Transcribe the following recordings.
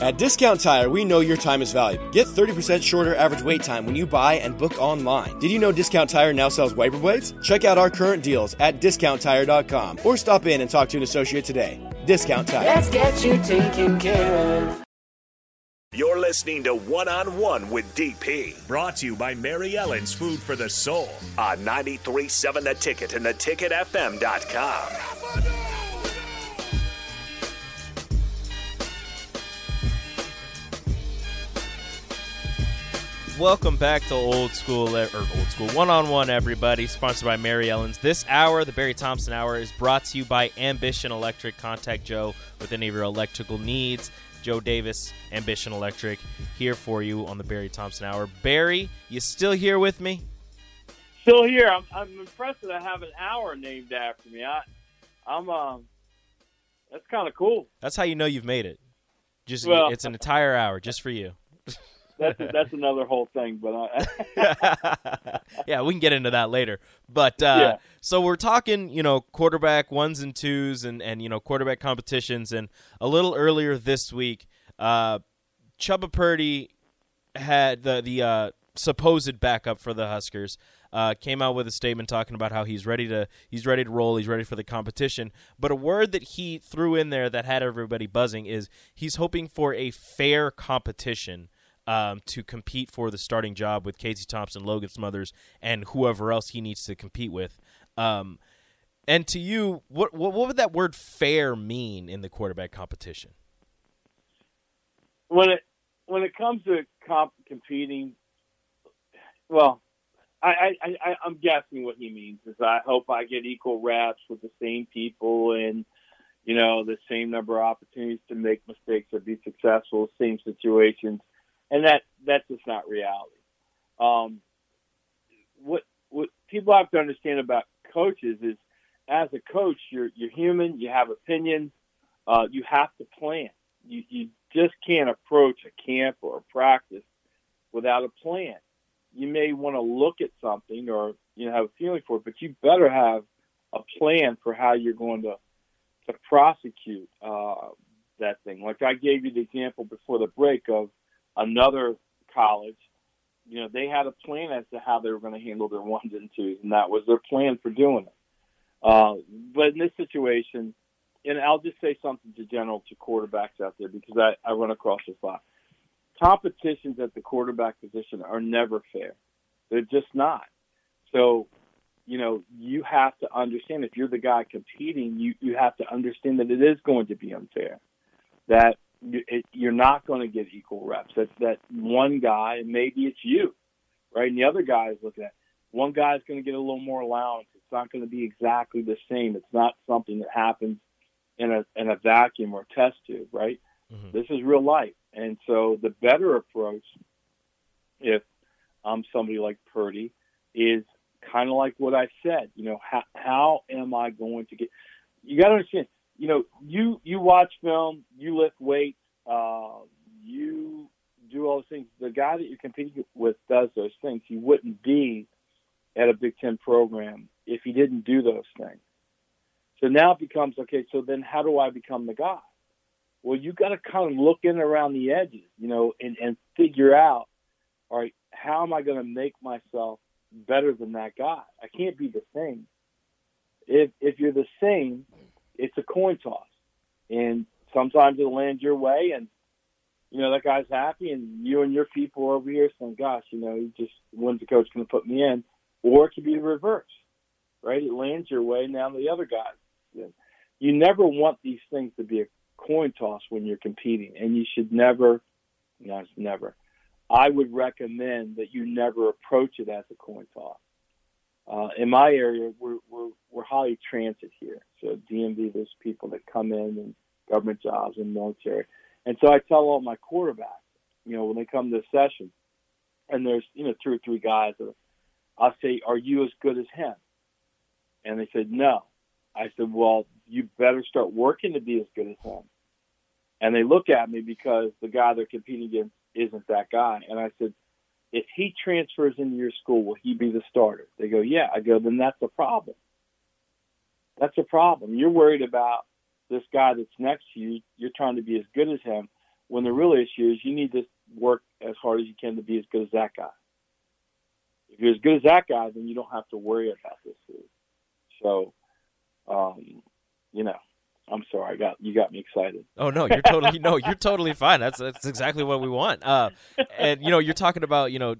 At Discount Tire, we know your time is valuable. Get 30% shorter average wait time when you buy and book online. Did you know Discount Tire now sells wiper blades? Check out our current deals at discounttire.com or stop in and talk to an associate today. Discount Tire. Let's get you taken care of. You're listening to One on One with DP, brought to you by Mary Ellen's Food for the Soul on 93.7 The Ticket and theticketfm.com. Welcome back to Old School or Old School One on One, everybody. Sponsored by Mary Ellen's. This hour, the Barry Thompson Hour, is brought to you by Ambition Electric. Contact Joe with any of your electrical needs. Joe Davis, Ambition Electric, here for you on the Barry Thompson Hour. Barry, you still here with me? Still here. I'm, I'm impressed that I have an hour named after me. I, I'm um, that's kind of cool. That's how you know you've made it. Just Well- it's an entire hour just for you. That's that's another whole thing. But I, yeah, we can get into that later. But uh, Yeah. so we're talking, you know, quarterback ones and twos, and and you know quarterback competitions, and a little earlier this week, uh, Chubba Purdy had the the uh, supposed backup for the Huskers. Uh, came out with a statement talking about how he's ready to he's ready to roll, he's ready for the competition. But a word that he threw in there that had everybody buzzing is he's hoping for a fair competition um, to compete for the starting job with Casey Thompson, Logan Smothers, and whoever else he needs to compete with. Um, and to you, what, what what would that word "fair" mean in the quarterback competition? when it when it comes to comp competing, well, I, I, I I'm guessing what he means is I hope I get equal reps with the same people and you know the same number of opportunities to make mistakes or be successful, same situations, and that that's just not reality. Um, what what people have to understand about coaches is, as a coach, you're you're human. You have opinions. Uh, you have to plan. You you just can't approach a camp or a practice without a plan. You may want to look at something or you know have a feeling for it, but you better have a plan for how you're going to to prosecute uh, that thing. Like I gave you the example before the break of another college. You know, they had a plan as to how they were going to handle their ones and twos, and that was their plan for doing it. Uh, but in this situation, and I'll just say something to general to quarterbacks out there because I, I run across this a lot. Competitions at the quarterback position are never fair. They're just not. So, you know, you have to understand if you're the guy competing, you, you have to understand that it is going to be unfair. That you're not going to get equal reps. That that one guy, and maybe it's you, right? And the other guy is looking at one guy is going to get a little more allowance. It's not going to be exactly the same. It's not something that happens in a in a vacuum or test tube, right? Mhm. This is real life, and so the better approach, if I'm somebody like Purdy, is kind of like what I said. You know, how how am I going to get? You got to understand. You know, you you watch film, you lift weights, uh, you do all those things. The guy that you're competing with does those things. He wouldn't be at a Big Ten program if he didn't do those things. So now it becomes okay. So then, how do I become the guy? Well, you got to kind of look in around the edges, you know, and and figure out, all right, how am I going to make myself better than that guy? I can't be the same. If if you're the same, it's a coin toss, and sometimes it'll land your way, and you know that guy's happy, and you and your people are over here saying, "Gosh, you know, he just when's the coach going to put me in?" Or it could be the reverse, right? It lands your way, now the other guy. You never want these things to be a coin toss when you're competing, and you should never, no, it's never. I would recommend that you never approach it as a coin toss. Uh, in my area, we're, we're, highly transit here. So DMV, there's people that come in and government jobs and military. And so I tell all my quarterbacks, you know, when they come to a session, and there's, you know, two or three guys that I'll say, are you as good as him? And they said, no. I said, well, you better start working to be as good as him. And they look at me because the guy they're competing against isn't that guy. And I said, if he transfers into your school, will he be the starter? They go, yeah. I go, then that's a problem. That's a problem. You're worried about this guy that's next to you. You're trying to be as good as him. When the real issue is you need to work as hard as you can to be as good as that guy. If you're as good as that guy, then you don't have to worry about this. So, um, you know, I'm sorry, I got you got me excited. Oh no, you're totally no, you're totally fine. That's that's exactly what we want. Uh, and you know, you're talking about you know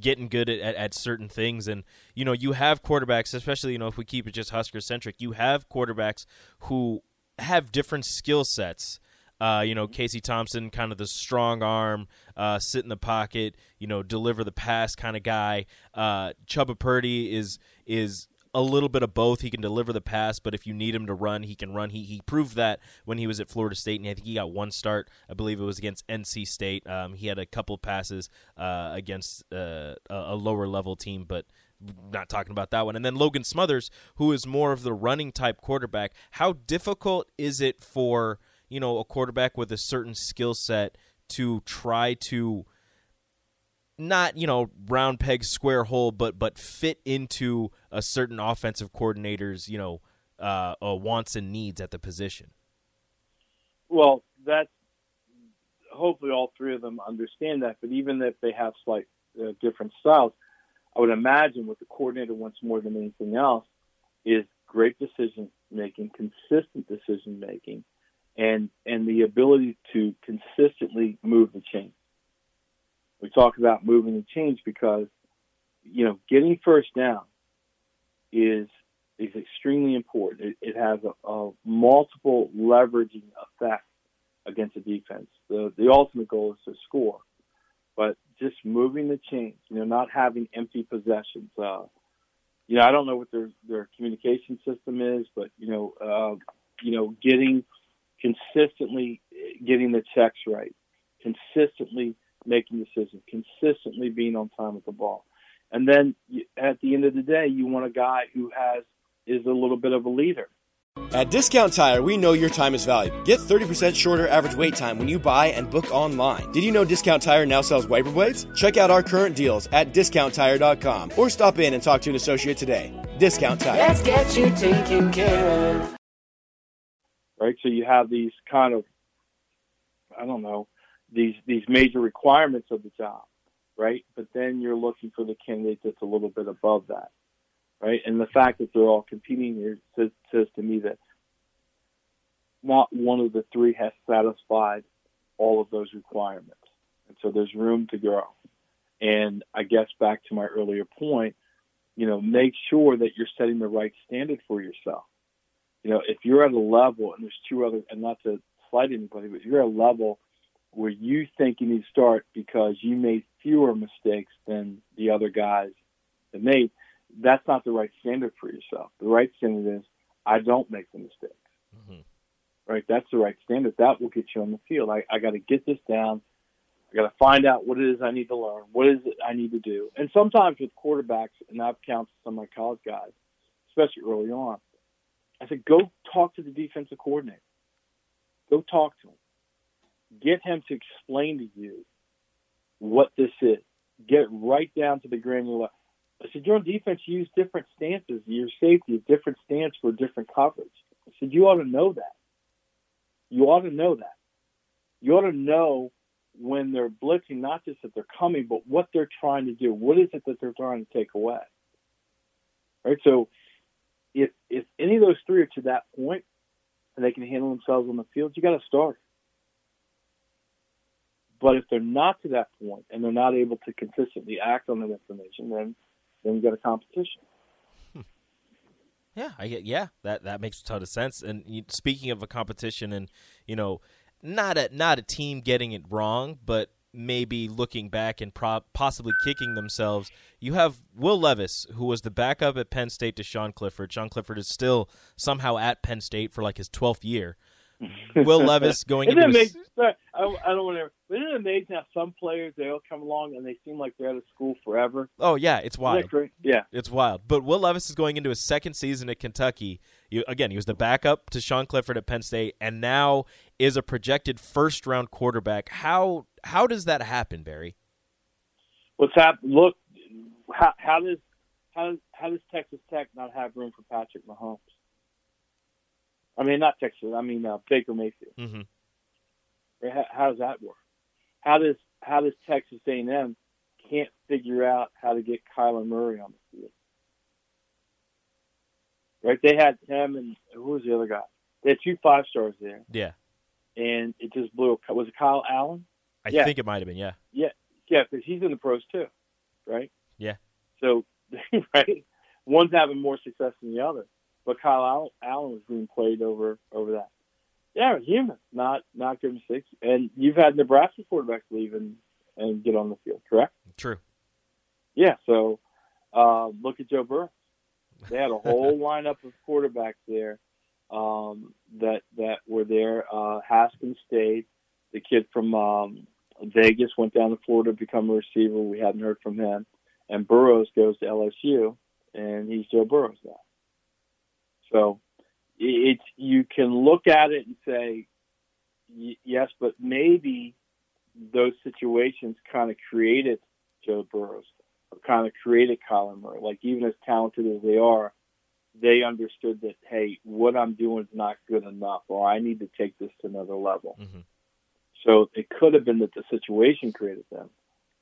getting good at, at, at, certain things. And you know you have quarterbacks especially you know if we keep it just husker centric you have quarterbacks who have different skill sets. Uh, you know casey thompson kind of the strong arm uh, sit in the pocket you know deliver the pass kind of guy. Uh, chubba purdy is is a little bit of both. He can deliver the pass, but if you need him to run, he can run. He he proved that when he was at Florida State, and I think he got one start. I believe it was against NC State. Um, he had a couple passes uh, against uh, a lower level team, but not talking about that one. And then Logan Smothers, who is more of the running type quarterback. How difficult is it for you know a quarterback with a certain skill set to try to not you know round peg square hole, but but fit into a certain offensive coordinator's you know uh, uh, wants and needs at the position. Well, that's hopefully all three of them understand that. But even if they have slight uh, different styles, I would imagine what the coordinator wants more than anything else is great decision making, consistent decision making, and and the ability to consistently move the chain we talk about moving and change because you know getting first down is is extremely important. It, it has a, a, multiple leveraging effect against a defense. The the ultimate goal is to score, but just moving the chains, you know, not having empty possessions. Uh, you know, I don't know what their their communication system is, but you know, uh, you know, getting consistently getting the checks right, consistently making decisions, consistently being on time with the ball. And then at the end of the day, you want a guy who has is a little bit of a leader. At Discount Tire, we know your time is valuable. Get 30% shorter average wait time when you buy and book online. Did you know Discount Tire now sells wiper blades? Check out our current deals at discounttire.com or stop in and talk to an associate today. Discount Tire. Let's get you taken care of. Right? So you have these kind of, I don't know, these these major requirements of the job, right? But then you're looking for the candidate that's a little bit above that, right? And the fact that they're all competing here says, says to me that not one of the three has satisfied all of those requirements, and so there's room to grow. And I guess back to my earlier point, you know, make sure that you're setting the right standard for yourself. You know, if you're at a level, and there's two other, and not to slight anybody, but if you're at a level where you think you need to start because you made fewer mistakes than the other guys have made, that's not the right standard for yourself. The right standard is I don't make the mistakes. Mm-hmm. Right? That's the right standard. That will get you on the field. I, I got to get this down. I got to find out what it is I need to learn. What is it I need to do? And sometimes with quarterbacks, and I've counseled some of my college guys, especially early on, I said, go talk to the defensive coordinator. Go talk to him get him to explain to you what this is. Get right down to the granular. I said, you're on defense, use different stances. Your safety is different stance for different coverage. I said, you ought to know that. You ought to know that. You ought to know when they're blitzing, not just that they're coming, but what they're trying to do. What is it that they're trying to take away? Right. So, if if any of those three are to that point, and they can handle themselves on the field, you got to start. But if they're not to that point and they're not able to consistently act on that information, then then you got a competition. Hmm. Yeah, I get. Yeah, that that makes a ton of sense. And speaking of a competition, and you know, not a not a team getting it wrong, but maybe looking back and pro- possibly kicking themselves. You have Will Levis, who was the backup at Penn State to Sean Clifford. Sean Clifford is still somehow at Penn State for like his twelfth year. Will Levis going into. Amazing, sorry, I, I, don't want to. Isn't it amazing how some players they'll come along and they seem like they're out of school forever? Oh yeah, it's wild. Yeah, it's wild. But Will Levis is going into his second season at Kentucky. You, again, he was the backup to Sean Clifford at Penn State, and now is a projected first round quarterback. How how does that happen, Barry? What's happened? Look, how, how does how does how does Texas Tech not have room for Patrick Mahomes? I mean, not Texas. I mean uh, Baker Mayfield. Mm-hmm. How, how, does that work? how does how does Texas A&M can't figure out how to get Kyler Murray on the field? Right? They had him and who was the other guy? They had two five stars there, Yeah, and it just blew. Was it Kyle Allen? I Yeah. think it might have been. Yeah, Yeah, yeah, because he's in the pros too, right? Yeah. So, right, one's having more success than the other, but Kyle Allen, was being played over over that. Yeah, human, not not good six. And you've had Nebraska quarterbacks leave and and get on the field, correct? true. Yeah. So, uh, look at Joe Burrow. They had a whole lineup of quarterbacks there um, that that were there. Uh, Haskins stayed. The kid from um, Vegas went down to Florida to become a receiver. We hadn't heard from him. And Burrows goes to LSU, and he's Joe Burrows now. So it's you can look at it and say, yes, but maybe those situations kind of created Joe Burrows, or kind of created Colin Murray. Like even as talented as they are, they understood that hey, what I'm doing is not good enough, or I need to take this to another level. Mhm. So it could have been that the situation created them,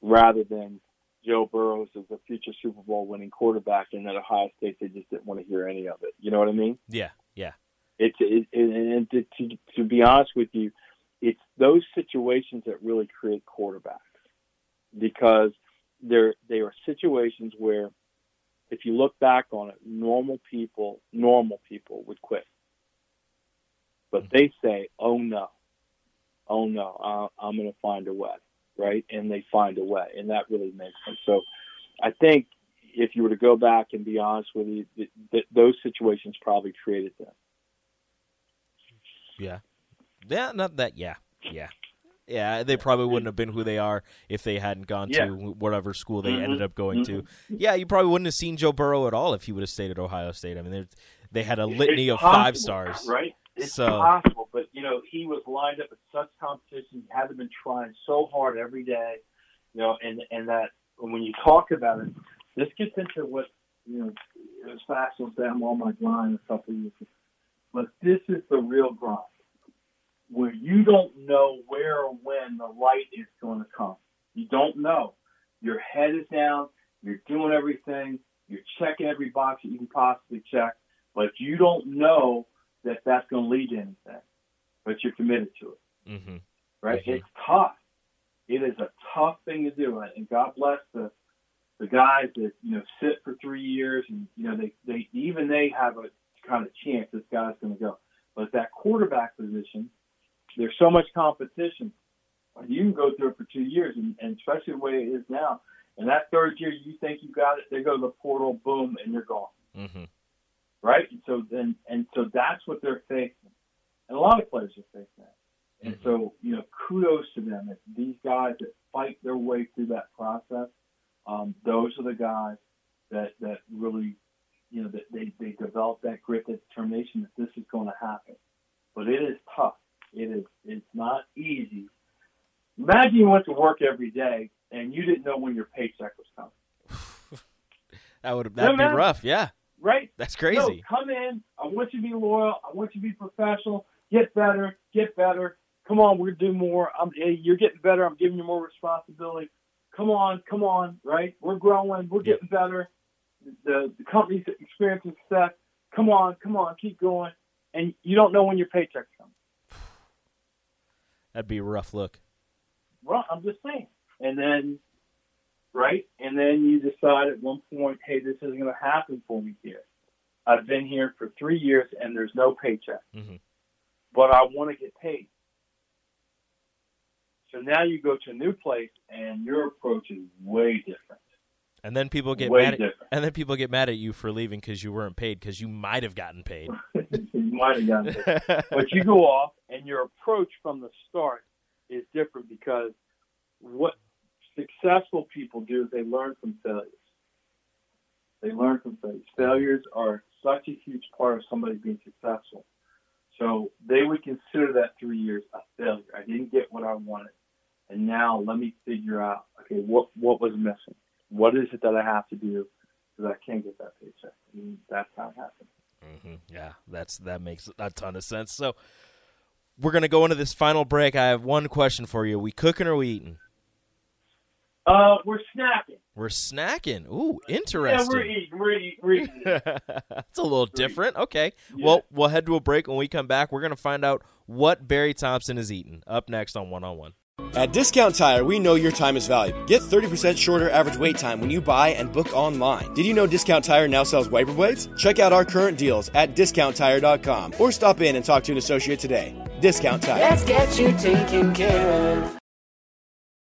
rather than Joe Burrows as a future Super Bowl winning quarterback, and at Ohio State they just didn't want to hear any of it. You know what I mean? Yeah, yeah, It's it, it, and to, to to be honest with you, it's those situations that really create quarterbacks. Because they're they are situations where if you look back on it, normal people normal people would quit, but they say, "Oh no, oh no, uh, I'm going to find a way," right? And they find a way, and that really makes sense. So, I think if you were to go back and be honest with you, th- th- those situations probably created them. yeah, yeah. Not that. Yeah, yeah, yeah. They probably wouldn't have been who they are if they hadn't gone Yeah. to whatever school they Mhm. ended up going to. Mhm. Yeah, you probably wouldn't have seen Joe Burrow at all if he would have stayed at Ohio State. I mean, they they had a litany It's of five stars. right? It's So- possible, know, he was lined up at such competition. He had been trying so hard every day, you know, and and that when you talk about it, this gets into what you know. Fascinating. Say I'm on my grind a couple years, but this is the real grind, where you don't know where or when the light is going to come. You don't know. Your head is down. You're doing everything. You're checking every box that you can possibly check but you don't know that that's going to lead to anything. But you're committed to it, hmm right? Mhm. It's tough. It is a tough thing to do, and God bless the the guys that you know sit for three years, and you know they they even they have a kind of chance this guy's going to go. But that quarterback position, there's so much competition. You can go through it for two years, and, and especially the way it is now. And that third year, you think you got it, they go to the portal, boom, and you're gone hmm right? And so then, and so that's what they're facing, and a lot of players are facing that. And so, you know, kudos to them. If these guys that fight their way through that process, um, those are the guys that that really, you know, that they they develop that grit, that determination that this is going to happen. But it is tough. It is. It's not easy. Imagine you went to work every day and you didn't know when your paycheck was coming, That would that'd be rough. Yeah, right? that's crazy. come in. I want you to be loyal. I want you to be professional. Get better. Get better. Come on, we're gonna do more. I'm, hey, you're getting better. I'm giving you more responsibility. Come on, come on. Right? We're growing. We're Yep. getting better. The, the company's experiencing success. Come on, come on. Keep going. And you don't know when your paycheck's coming. That'd be a rough look. Well, I'm just saying. And then, right? And then you decide at one point, hey, this isn't going to happen for me here. I've been here for three years and there's no paycheck, Mhm. But I want to get paid. So now you go to a new place and your approach is way different. And then people get way mad. At, different. and then people get mad at you for leaving because you weren't paid because you might have gotten paid. you might have gotten it. but you go off and your approach from the start is different because what successful people do is they learn from failures. They learn from failures. Failures are such a huge part of somebody being successful. So they would consider that three years a failure. I didn't get what I wanted. And now let me figure out, okay, what, what was missing? What is it that I have to do because I can't get that paycheck? And that's how it happened. hmm Yeah, that's that makes a ton of sense. So, we're gonna go into this final break. I have one question for you: we cooking or we eating? Uh, we're snacking. We're snacking. Ooh, Yeah, interesting. we're eating. We're eating. We're eating. That's a little different. Okay. Yeah. Well, we'll head to a break. When we come back, we're going to find out what Barry Thompson is eating. Up next on One on One. At Discount Tire, we know your time is valuable. Get 30% shorter average wait time when you buy and book online. Did you know Discount Tire now sells wiper blades? Check out our current deals at discounttire.com or stop in and talk to an associate today. Discount Tire. Let's get you taken care of.